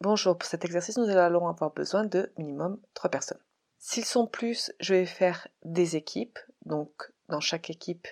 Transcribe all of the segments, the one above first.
Bonjour, pour cet exercice, nous allons avoir besoin de minimum 3 personnes. S'ils sont plus, je vais faire des équipes, donc dans chaque équipe,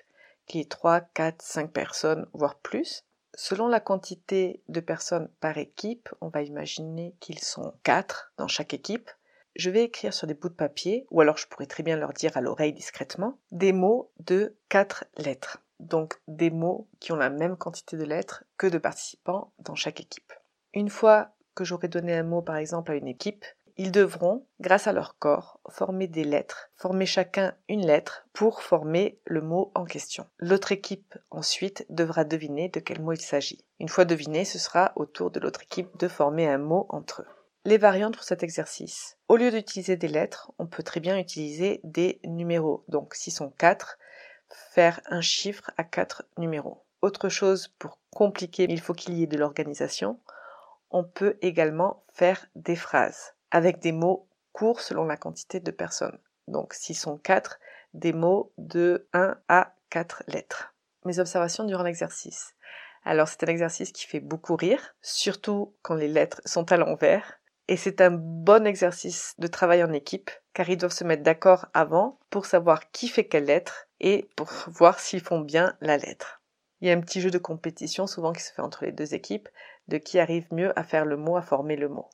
qui est 3, 4, 5 personnes, voire plus. Selon la quantité de personnes par équipe, on va imaginer qu'ils sont 4 dans chaque équipe. Je vais écrire sur des bouts de papier, ou alors je pourrais très bien leur dire à l'oreille discrètement, des mots de 4 lettres. Donc des mots qui ont la même quantité de lettres que de participants dans chaque équipe. Une fois que j'aurai donné un mot par exemple à une équipe, ils devront, grâce à leur corps, former des lettres, former chacun une lettre pour former le mot en question. L'autre équipe ensuite devra deviner de quel mot il s'agit. Une fois deviné, ce sera au tour de l'autre équipe de former un mot entre eux. Les variantes pour cet exercice. Au lieu d'utiliser des lettres, on peut très bien utiliser des numéros. Donc, s'ils sont 4, faire un chiffre à 4 numéros. Autre chose pour compliquer, il faut qu'il y ait de l'organisation. On peut également faire des phrases avec des mots courts selon la quantité de personnes. Donc s'ils sont 4, des mots de 1 à 4 lettres. Mes observations durant l'exercice. Alors c'est un exercice qui fait beaucoup rire, surtout quand les lettres sont à l'envers. Et c'est un bon exercice de travail en équipe, car ils doivent se mettre d'accord avant pour savoir qui fait quelle lettre et pour voir s'ils font bien la lettre. Il y a un petit jeu de compétition souvent qui se fait entre les deux équipes, de qui arrive mieux à faire le mot, à former le mot.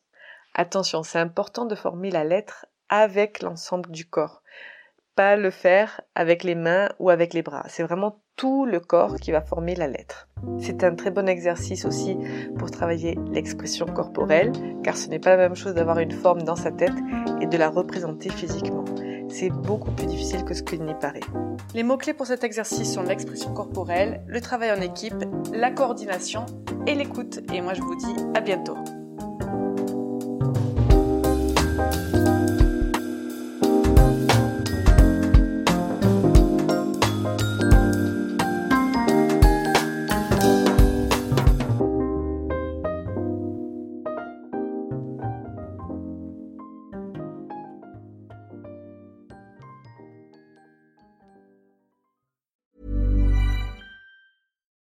Attention, c'est important de former la lettre avec l'ensemble du corps. Pas le faire avec les mains ou avec les bras. C'est vraiment tout le corps qui va former la lettre. C'est un très bon exercice aussi pour travailler l'expression corporelle, car ce n'est pas la même chose d'avoir une forme dans sa tête et de la représenter physiquement. C'est beaucoup plus difficile que ce qu'il n'y paraît. Les mots-clés pour cet exercice sont l'expression corporelle, le travail en équipe, la coordination et l'écoute. Et moi je vous dis à bientôt.